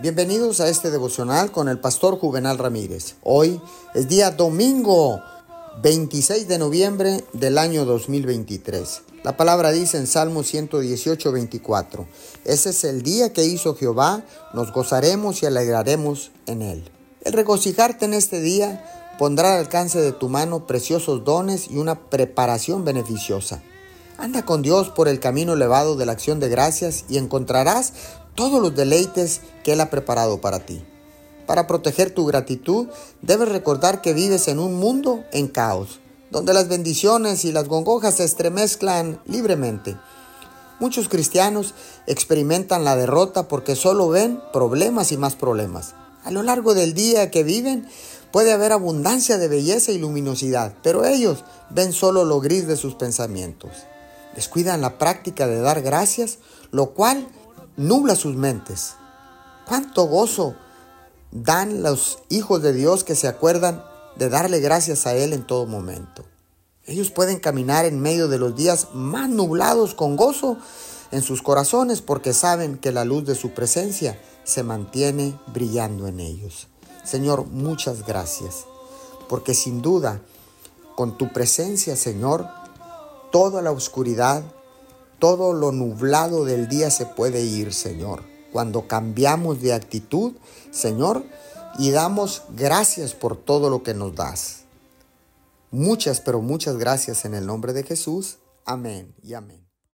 Bienvenidos a este devocional con el pastor Juvenal Ramírez. Hoy es día domingo 26 de noviembre del año 2023. La palabra dice en Salmo 118, 24, Ese es el día que hizo Jehová, nos gozaremos y alegraremos en él. El regocijarte en este día pondrá al alcance de tu mano preciosos dones y una preparación beneficiosa. Anda con Dios por el camino elevado de la acción de gracias y encontrarás todos los deleites que Él ha preparado para ti. Para proteger tu gratitud, debes recordar que vives en un mundo en caos, donde las bendiciones y las gongojas se estremezclan libremente. Muchos cristianos experimentan la derrota porque solo ven problemas y más problemas. A lo largo del día que viven puede haber abundancia de belleza y luminosidad, pero ellos ven solo lo gris de sus pensamientos. Descuidan la práctica de dar gracias, lo cual nubla sus mentes. Cuánto gozo dan los hijos de Dios que se acuerdan de darle gracias a Él en todo momento. Ellos pueden caminar en medio de los días más nublados con gozo en sus corazones porque saben que la luz de su presencia se mantiene brillando en ellos. Señor, muchas gracias, porque sin duda, con tu presencia, Señor, toda la oscuridad todo lo nublado del día se puede ir, Señor. Cuando cambiamos de actitud, Señor, y damos gracias por todo lo que nos das. Muchas, pero muchas gracias en el nombre de Jesús. Amén y amén.